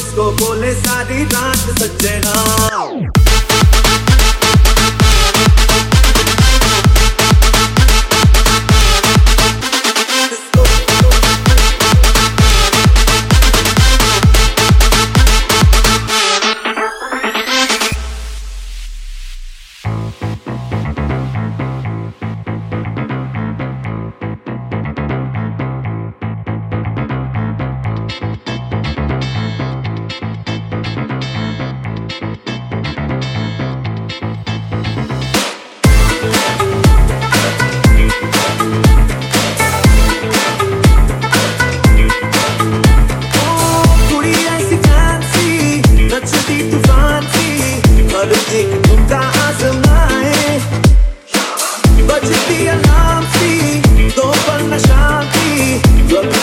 उसको बोले सारी रात सज्जना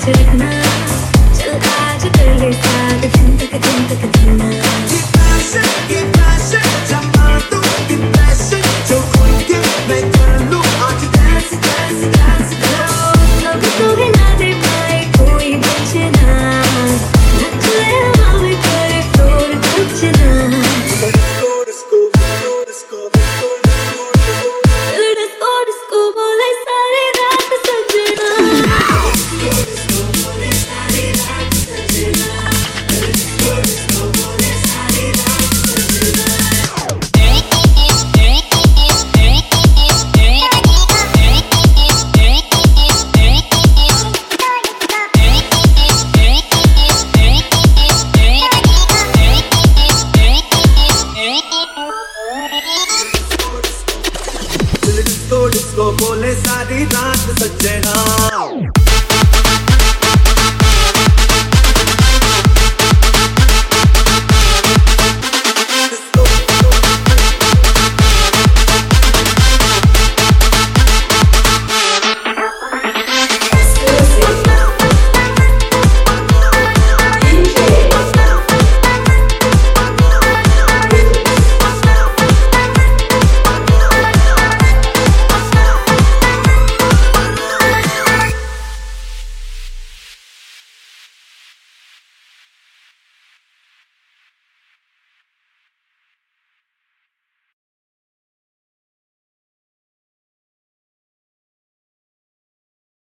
Take now the dead